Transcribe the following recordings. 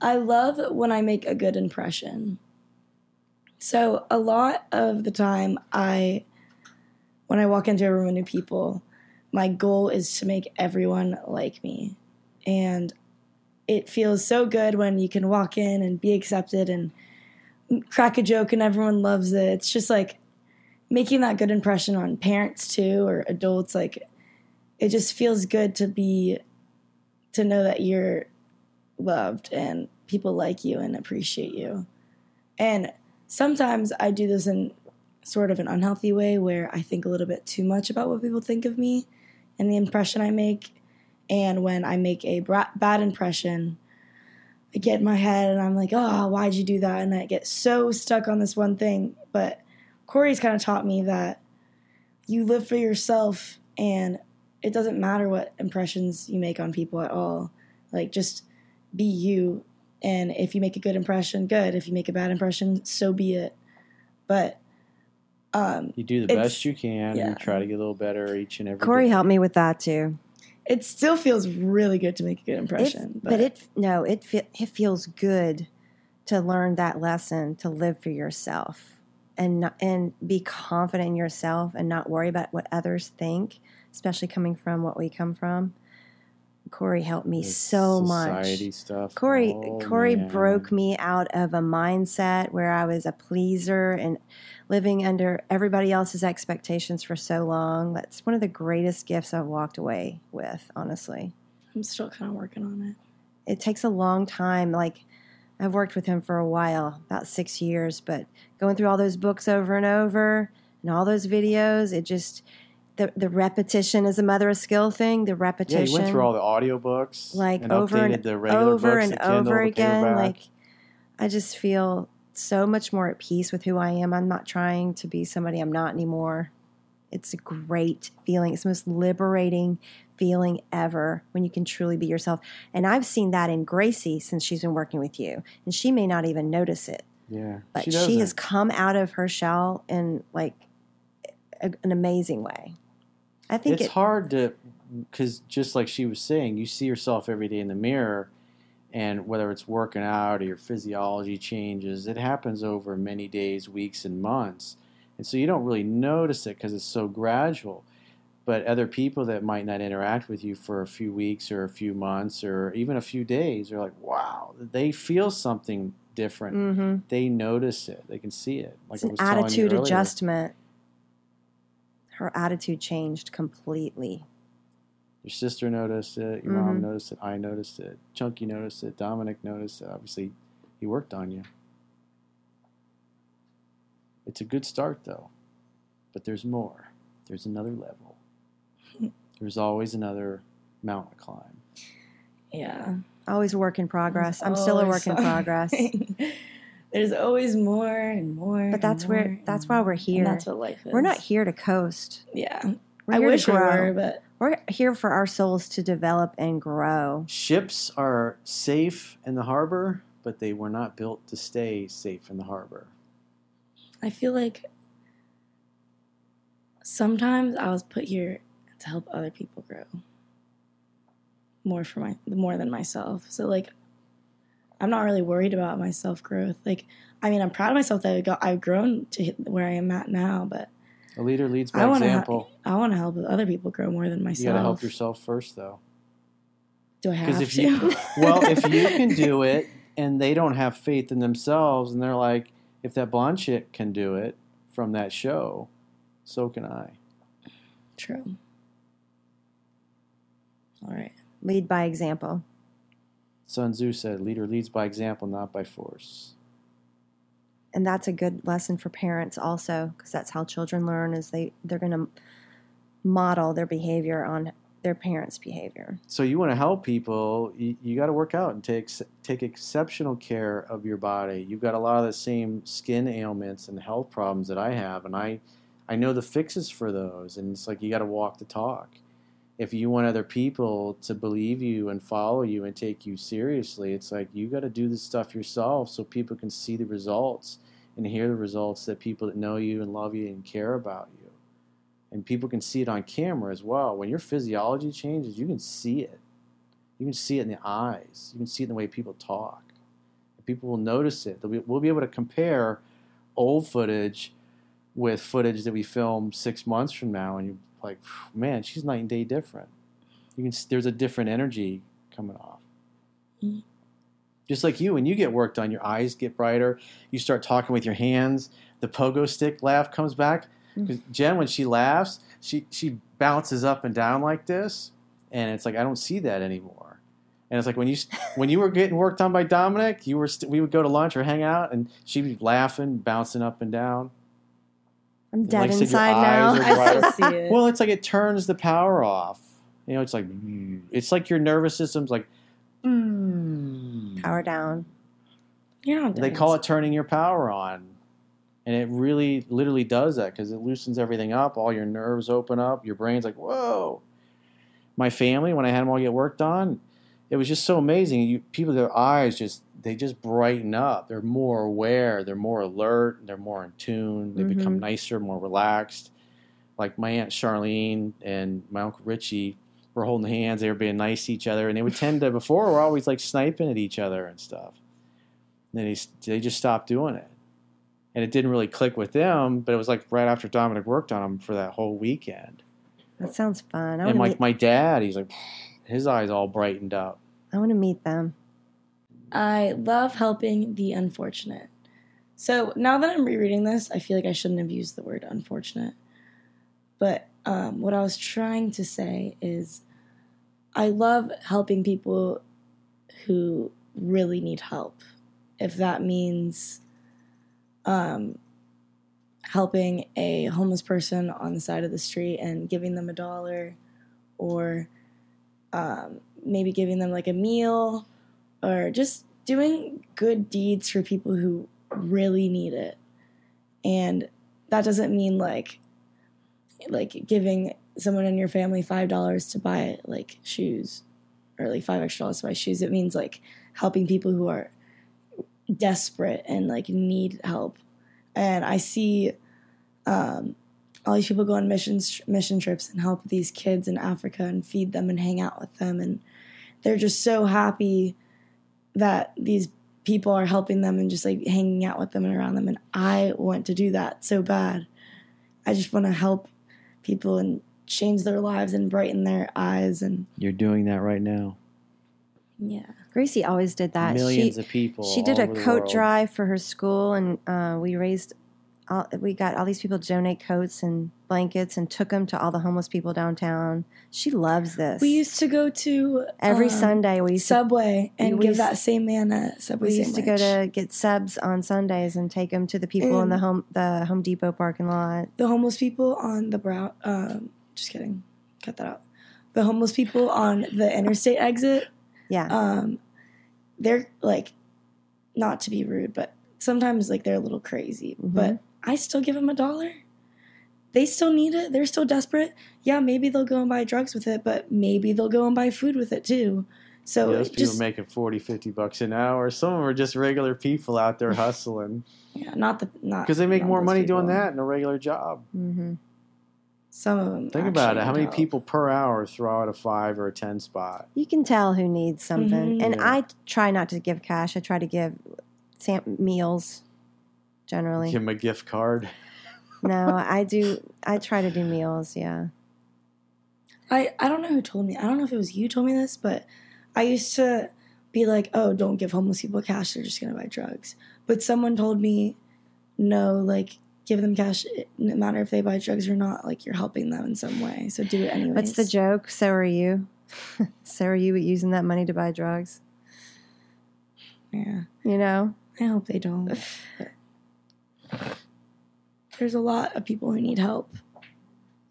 I love when I make a good impression. So a lot of the time I when I walk into a room of new people, my goal is to make everyone like me. And it feels so good when you can walk in and be accepted and crack a joke and everyone loves it. It's just like making that good impression on parents too or adults like it just feels good to be to know that you're loved and people like you and appreciate you. And sometimes I do this in sort of an unhealthy way where I think a little bit too much about what people think of me and the impression I make. And when I make a bad impression, I get in my head and I'm like, oh, why'd you do that? And I get so stuck on this one thing. But Corey's kind of taught me that you live for yourself and it doesn't matter what impressions you make on people at all. Like, just be you. And if you make a good impression, good. If you make a bad impression, so be it. But um, you do the best you can. Yeah. You try to get a little better each and every. Corey day. helped me with that too. It still feels really good to make a good impression, it, but, but, it no, it it feels good to learn that lesson to live for yourself and not, and be confident in yourself and not worry about what others think, especially coming from what we come from. Corey helped me it's so society much. Stuff. Corey oh, Corey man. broke me out of a mindset where I was a pleaser and living under everybody else's expectations for so long. That's one of the greatest gifts I've walked away with, honestly. I'm still kind of working on it. It takes a long time. Like I've worked with him for a while, about six years, but going through all those books over and over and all those videos, it just the the repetition is a mother of skill thing. The repetition. Yeah, you went through all the audiobooks, like and over and over and over again. Like I just feel so much more at peace with who I am. I'm not trying to be somebody I'm not anymore. It's a great feeling. It's the most liberating feeling ever when you can truly be yourself. And I've seen that in Gracie since she's been working with you. And she may not even notice it. Yeah. But she, she has come out of her shell in like a, an amazing way. I think it's it, hard to, because just like she was saying, you see yourself every day in the mirror and whether it's working out or your physiology changes, it happens over many days, weeks, and months. And so you don't really notice it because it's so gradual. But other people that might not interact with you for a few weeks or a few months or even a few days are like, wow, they feel something different. Mm-hmm. They notice it. They can see it. Like it's an attitude adjustment. Her attitude changed completely. Your sister noticed it. Your mm-hmm. mom noticed it. I noticed it. Chunky noticed it. Dominic noticed it. Obviously, he worked on you. It's a good start, though. But there's more. There's another level. There's always another mountain to climb. Yeah. Always a work in progress. I'm still a work in progress. There's always more and more. But that's where that's why we're here. that's what life is. We're not here to coast. Yeah. Mm, we're I wish we were, but we're here for our souls to develop and grow. Ships are safe in the harbor, but they were not built to stay safe in the harbor. I feel like sometimes I was put here to help other people grow more for my more than myself. So like I'm not really worried about my self growth. Like I mean, I'm proud of myself that I got, I've grown to where I am at now, but a leader leads by I example. I want to help other people grow more than myself. You got to help yourself first, though. Do I have if to? You, well, if you can do it, and they don't have faith in themselves, and they're like, if that blonde chick can do it from that show, so can I. True. All right. Lead by example. Sun Tzu said, "Leader leads by example, not by force." and that's a good lesson for parents also because that's how children learn is they they're going to model their behavior on their parents behavior. So you want to help people you, you got to work out and take take exceptional care of your body. You've got a lot of the same skin ailments and health problems that i have and i i know the fixes for those and it's like you got to walk the talk if you want other people to believe you and follow you and take you seriously, it's like you got to do this stuff yourself so people can see the results and hear the results that people that know you and love you and care about you. And people can see it on camera as well. When your physiology changes, you can see it. You can see it in the eyes. You can see it in the way people talk. People will notice it. We'll be able to compare old footage with footage that we filmed six months from now, and you're like, man, she's night and day different. You can there's a different energy coming off. Mhm. Just like you, when you get worked on your eyes get brighter. You start talking with your hands. The pogo stick laugh comes back. 'Cause Jen, when she laughs, she she bounces up and down like this, and it's like I don't see that anymore. And it's like when you when you were getting worked on by Dominic, you were st- we would go to lunch or hang out, and she'd be laughing, bouncing up and down. I'm dead I said, your inside eyes now. I see it. Well, it's like it turns the power off. You know, it's like it's like your nervous system's like. mm. Power down. You're not They call this. it turning your power on. And it really, literally does that because it loosens everything up. All your nerves open up. Your brain's like, whoa. My family, when I had them all get worked on, it was just so amazing. You people, their eyes just they just brighten up. They're more aware. They're more alert. They're more in tune. They become Mhm. nicer, more relaxed. Like my aunt Charlene and my uncle Richie were holding hands. They were being nice to each other, and they would tend to before were always like sniping at each other and stuff. Then they they just stopped doing it, and it didn't really click with them. But it was like right after Dominic worked on them for that whole weekend. That sounds fun. I and like meet, my dad, he's like, his eyes all brightened up. I want to meet them. I love helping the unfortunate. So now that I'm rereading this, I feel like I shouldn't have used the word unfortunate. But um, what I was trying to say is I love helping people who really need help. If that means um, helping a homeless person on the side of the street and giving them a dollar, or um, maybe giving them like a meal or just doing good deeds for people who really need it. And that doesn't mean like like giving someone in your family five dollars to buy like shoes or like five extra dollars to buy shoes. It means like helping people who are desperate and like need help. And I see um, all these people go on missions mission trips and help these kids in Africa and feed them and hang out with them and they're just so happy that these people are helping them and just like hanging out with them and around them and I want to do that so bad. I just want to help people and change their lives and brighten their eyes and You're doing that right now. yeah. Gracie always did that. Millions she, of people. She did all a over coat drive for her school, and uh, we raised. All, we got all these people to donate coats and blankets, and took them to all the homeless people downtown. She loves this. We used to go to every um, Sunday. We used to, Subway and we give used- that same man a Subway we used to go to get subs on Sundays and take them to the people in the home the Home Depot parking lot. the homeless people on the brow. Um, just kidding, cut that out. The homeless people on the interstate exit. Yeah, Um, they're like, not to be rude, but sometimes like they're a little crazy. Mhm. But I still give them a dollar. They still need it. They're still desperate. Yeah, maybe they'll go and buy drugs with it, but maybe they'll go and buy food with it too. So Yeah, those people just making 40, 50 bucks an hour. Some of them are just regular people out there hustling yeah, not the not because they make more those money doing that in a regular job. hmm Some of them. Think about it. How many help. people per hour throw out a five or a ten spot? you can tell who needs something. Mhm. And Yeah. I try not to give cash. I try to give sam- meals. Generally, Give them a gift card. no, I do. I try to do meals. Yeah. I, I don't know who told me. I don't know if it was you told me this, but I used to be like, oh, don't give homeless people cash. They're just going to buy drugs. But someone told me, no, like, give them cash no matter if they buy drugs or not. Like, you're helping them in some way. So do it anyway. What's the joke? So are you. so are you using that money to buy drugs? Yeah. You know? I hope they don't. there's a lot of people who need help.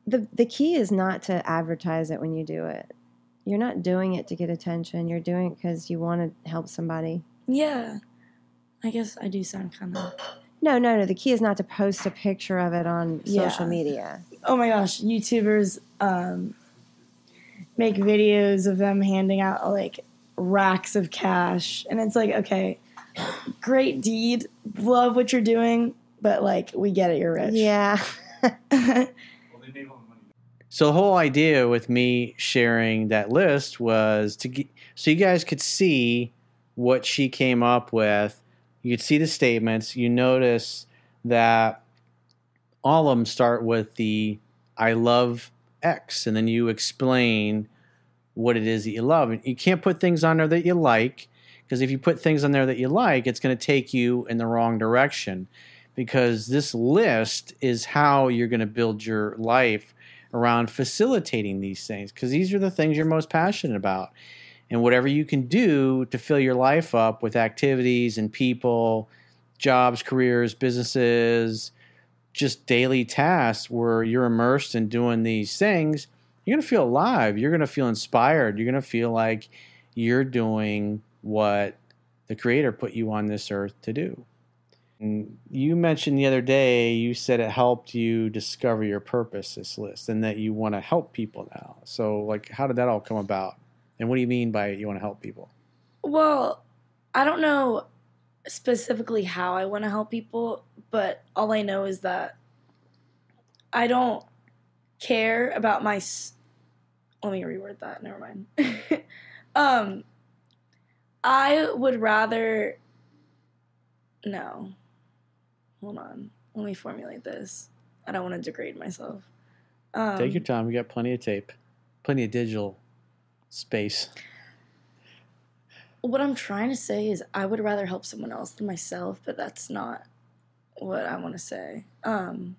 The the key is not to advertise it when you do it. You're not doing it to get attention. You're doing it because you want to help somebody. Yeah. I guess I do sound kind of. No, no, no. The key is not to post a picture of it on social Yeah. media. oh my gosh, YouTubers um, make videos of them handing out like racks of cash, and it's like, okay, great deed, love what you're doing, but like we get it, you're rich. Yeah. So the whole idea with me sharing that list was to get, so you guys could see what she came up with You could see the statements. You notice that all of them start with the I love X, and then you explain what it is that you love. You can't put things on there that you like, because if you put things on there that you like, it's going to take you in the wrong direction. Because this list is how you're going to build your life around facilitating these things, because these are the things you're most passionate about. And whatever you can do to fill your life up with activities and people, jobs, careers, businesses, just daily tasks where you're immersed in doing these things, you're going to feel alive. You're going to feel inspired. You're going to feel like you're doing what the Creator put you on this earth to do. You mentioned the other day, you said it helped you discover your purpose, this list, and that you want to help people now. So, like, how did that all come about? And what do you mean by you want to help people? Well, I don't know specifically how I want to help people, but all I know is that I don't care about my. S- Let me reword that. Never mind. um, I would rather. No. Hold on. Let me formulate this. I don't want to degrade myself. Um, Take your time. We got plenty of tape, plenty of digital space. what I'm trying to say is I would rather help someone else than myself, but that's not what I want to say. Um,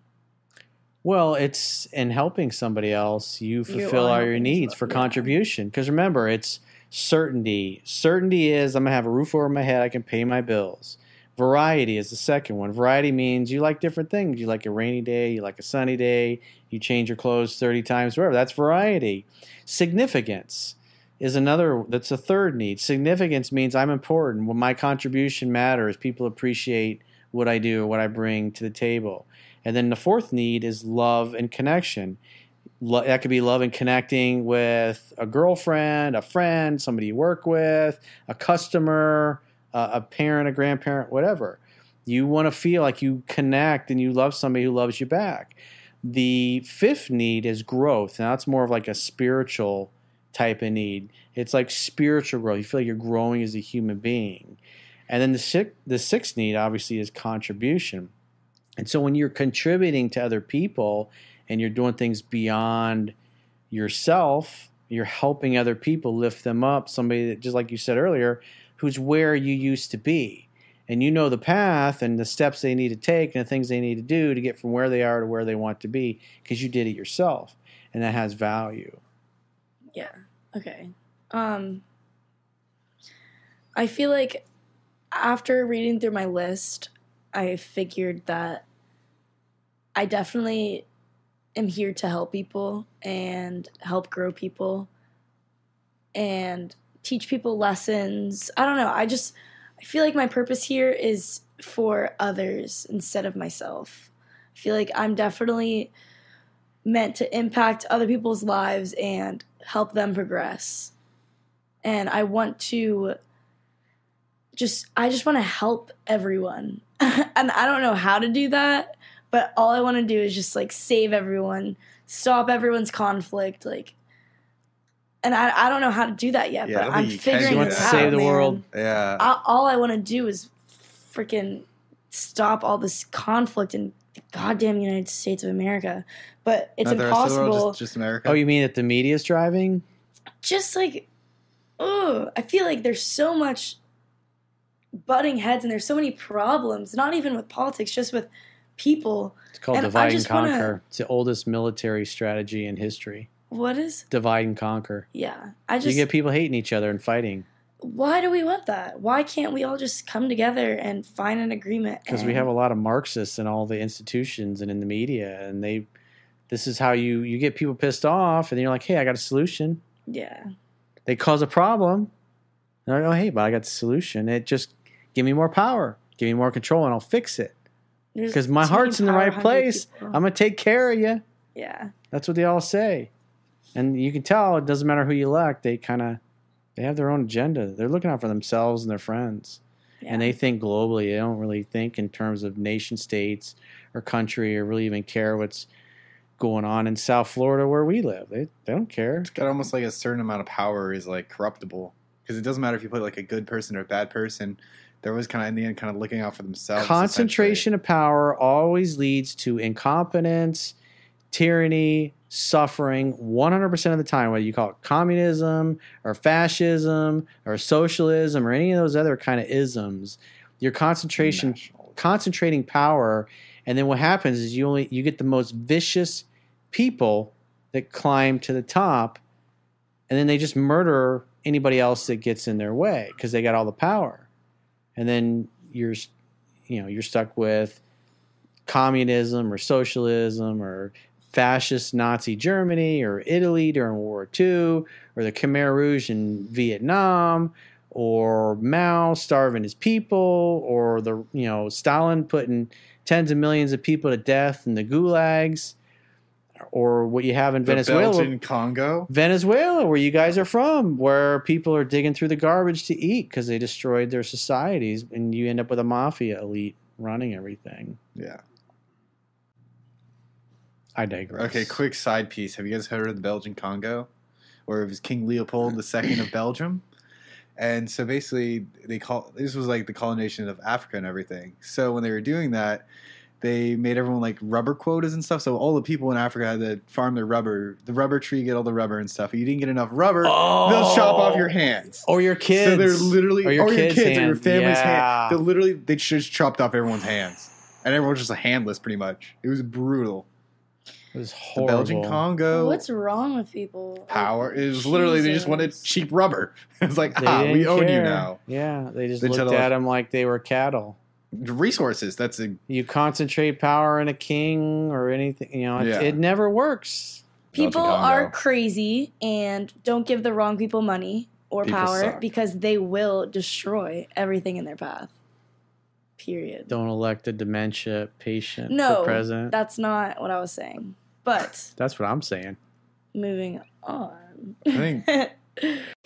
Well, it's in helping somebody else, you fulfill all your needs for yeah. contribution. Because remember, it's certainty. Certainty is I'm going to have a roof over my head, I can pay my bills. Variety is the second one. Variety means you like different things. You like a rainy day, you like a sunny day, you change your clothes 30 times, whatever. That's variety. Significance is another, that's a third need. Significance means I'm important. When my contribution matters, people appreciate what I do what I bring to the table. And then the fourth need is love and connection. Lo- that could be love and connecting with a girlfriend, a friend, somebody you work with, a customer, a parent, a grandparent, whatever. You want to feel like you connect and you love somebody who loves you back. The fifth need is growth. Now, that's more of like a spiritual type of need. It's like spiritual growth. You feel like you're growing as a human being. And then the sixth, the sixth need obviously is contribution. And so when you're contributing to other people and you're doing things beyond yourself, you're helping other people lift them up. Somebody that, just like you said earlier, who's where you used to be. And you know the path and the steps they need to take and the things they need to do to get from where they are to where they want to be because you did it yourself. And that has value. yeah. Okay. Um, I feel like after reading through my list, I figured that I definitely am here to help people and help grow people and teach people lessons. I don't know. I just I feel like my purpose here is for others instead of myself. I feel like I'm definitely meant to impact other people's lives and help them progress. And I want to just I just want to help everyone. and I don't know how to do that, but all I want to do is just like save everyone, stop everyone's conflict like and I, I don't know how to do that yet, Yeah, but I'm think you can figuring it that. out. Save the man. world. Yeah. I, all I want to do is freaking stop all this conflict in the goddamn United States of America. But it's Not the rest of the world, impossible. just, just America. Oh, you mean that the media's driving? just like ugh, I feel like there's so much butting heads and there's so many problems, not even with politics, just with people. It's called And divide and just wanna- conquer. It's the oldest military strategy in history. What is Divide and conquer. yeah. I just you get people hating each other and fighting why do we want that? Why can't we all just come together and find an agreement? because we have a lot of Marxists in all the institutions and in the media, and they. This is how you you get people pissed off, and then you're like, "Hey, I got a solution." yeah. They cause a problem. And I go, "Hey, but I got the solution. It just give me more power, give me more control, and I'll fix it because my heart's in the right place. people. I'm gonna take care of you." yeah. That's what they all say. And you can tell it doesn't matter who you elect, they kind of they have their own agenda. They're looking out for themselves and their friends. yeah. And they think globally. They don't really think in terms of nation states or country or really even care what's going on in South Florida where we live. They they don't care. It's got almost like a certain amount of power is like corruptible. because it doesn't matter if you play like a good person or a bad person. They're always kind of in the end, kind of looking out for themselves. Concentration of power always leads to incompetence, tyranny, suffering 100% of the time, whether you call it communism or fascism or socialism or any of those other kind of isms. Your concentration, National. concentrating power, and then what happens is you only you get the most vicious people that climb to the top, and then they just murder anybody else that gets in their way because they got all the power, and then you're, you know, you're stuck with communism or socialism or fascist Nazi Germany or Italy during World War II or the Khmer Rouge in Vietnam or Mao starving his people or the you know Stalin putting tens of millions of people to death in the gulags or what you have in The Venezuela Belgian Congo. Venezuela where you guys are from where people are digging through the garbage to eat because they destroyed their societies and you end up with a mafia elite running everything Yeah. I digress Okay, quick side piece. Have you guys heard of the Belgian Congo? Where it was King Leopold II of Belgium? And so basically, they call this was like the colonization of Africa and everything. So when they were doing that, they made everyone like rubber quotas and stuff. So all the people in Africa had to farm their rubber, the rubber tree, get all the rubber and stuff. If you didn't get enough rubber, they'll chop off your oh. hands. or your kids So they're literally, Or your kids' or your family's Yeah. hand. They literally, they just chopped off everyone's hands, and everyone was just a handless, pretty much. It was brutal. It was The Belgian Congo What's wrong with people? power is was literally they just wanted cheap rubber. It's like They ah, we own you now. yeah they just They looked at them like they were cattle Resources. That's a you concentrate power in a king or anything you know it, Yeah. it never works People are crazy and don't give the wrong people money or People power suck. because they will destroy everything in their path. Period. don't elect a dementia patient no, for president that's not what I was saying. But that's what i'm saying moving on. I think